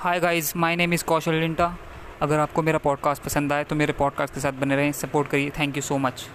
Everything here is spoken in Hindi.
Hi guys my name is Kaushal Linta अगर आपको मेरा पॉडकास्ट पसंद आए तो मेरे पॉडकास्ट के साथ बने रहें सपोर्ट करिए। Thank you so much